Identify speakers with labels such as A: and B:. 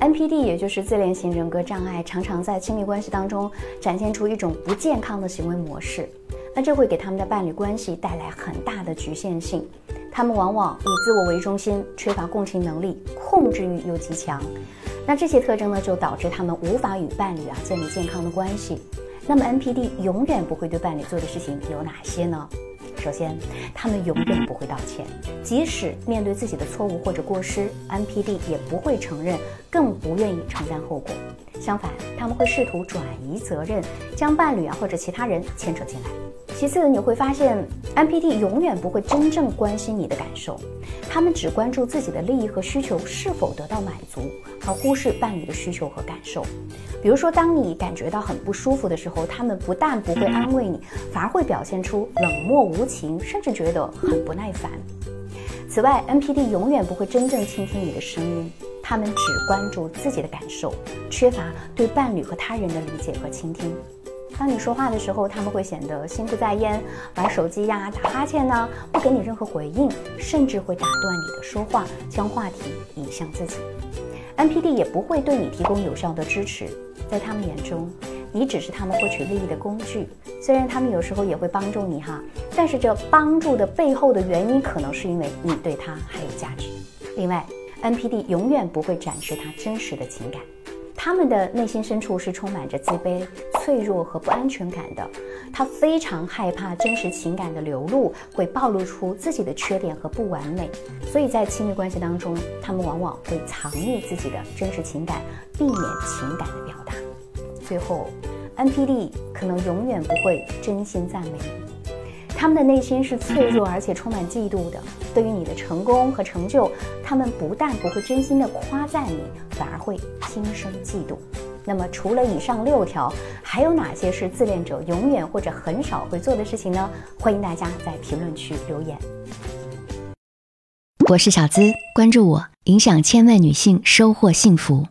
A: NPD 也就是自恋型人格障碍，常常在亲密关系当中展现出一种不健康的行为模式。那这会给他们的伴侣关系带来很大的局限性。他们往往以自我为中心，缺乏共情能力，控制欲又极强。那这些特征呢，就导致他们无法与伴侣啊建立健康的关系。那么 NPD 永远不会对伴侣做的事情有哪些呢？首先，他们永远不会道歉，即使面对自己的错误或者过失，NPD 也不会承认，更不愿意承担后果。相反，他们会试图转移责任，将伴侣啊或者其他人牵扯进来。其次，你会发现 NPD 永远不会真正关心你的感受，他们只关注自己的利益和需求是否得到满足，而忽视伴侣的需求和感受。比如说，当你感觉到很不舒服的时候，他们不但不会安慰你，反而会表现出冷漠无情，甚至觉得很不耐烦。此外，NPD 永远不会真正倾听你的声音，他们只关注自己的感受，缺乏对伴侣和他人的理解和倾听。当你说话的时候，他们会显得心不在焉，玩手机呀、打哈欠呢，不给你任何回应，甚至会打断你的说话，将话题引向自己。NPD 也不会对你提供有效的支持。在他们眼中，你只是他们获取利益的工具。虽然他们有时候也会帮助你哈，但是这帮助的背后的原因，可能是因为你对他还有价值。另外，NPD 永远不会展示他真实的情感，他们的内心深处是充满着自卑、脆弱和不安全感的。他非常害怕真实情感的流露会暴露出自己的缺点和不完美，所以在亲密关系当中，他们往往会藏匿自己的真实情感，避免情感的表达。最后，NPD 可能永远不会真心赞美你，他们的内心是脆弱而且充满嫉妒的。对于你的成功和成就，他们不但不会真心的夸赞你，反而会心生嫉妒。那么，除了以上六条，还有哪些是自恋者永远或者很少会做的事情呢？欢迎大家在评论区留言。
B: 我是小资，关注我，影响千万女性，收获幸福。